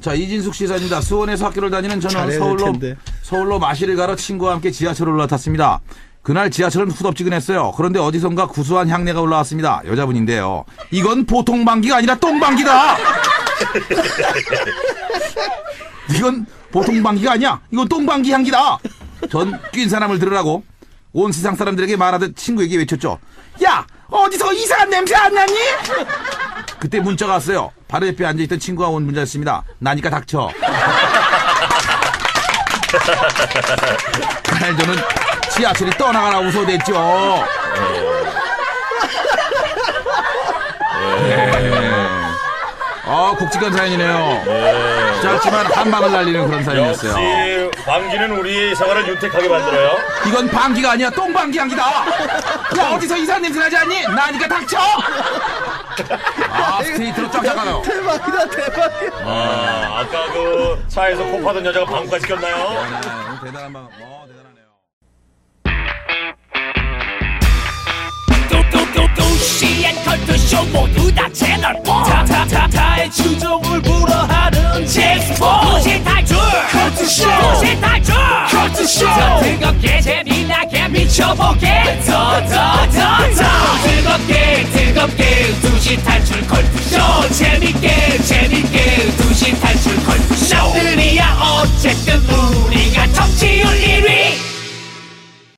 자 이진숙 시사입니다. 수원에서 학교를 다니는 저는 서울로. 서울로 마시를 가러 친구와 함께 지하철을 올라탔습니다. 그날 지하철은 후덥지근했어요. 그런데 어디선가 구수한 향내가 올라왔습니다. 여자분인데요. 이건 보통 방귀가 아니라 똥방귀다. 이건 보통 방귀가 아니야. 이건 똥방귀 향기다. 전 낀 사람을 들으라고 온 세상 사람들에게 말하듯 친구에게 외쳤죠. 야 어디서 이상한 냄새 안 나니? 그때 문자가 왔어요. 바로 옆에 앉아있던 친구가 온 문자였습니다. 나니까 닥쳐. 그날 저는 지하철이 떠나가라 웃어댔죠. 네. 아, 굵직한 사연이네요. 짧지만 한 방을 날리는 그런 사연이었어요. 역시 방귀는 우리의 생활을 윤택하게 만들어요. 이건 방귀가 아니야, 똥방귀 향기다. 야, 어디서 이상한 냄새 나지 않니? 나니까 닥쳐! 아, 스트레이트로 쫙 가요. 대박이다 대박이야. 아, 아까 그 차에서 코 파던 여자가 방구까지 꼈나요? 대단한 방, 어, 대단하네요. 두두두두시엔 컬투쇼 모두 다 채널 타타타타의 추종을 불허하는 잭스포. 두시 탈출! 컬투쇼! 두시 탈출! 컬투쇼! 더 뜨겁게 재미나게 미쳐보게. 더더